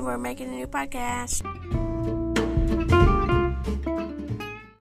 We're making a new podcast.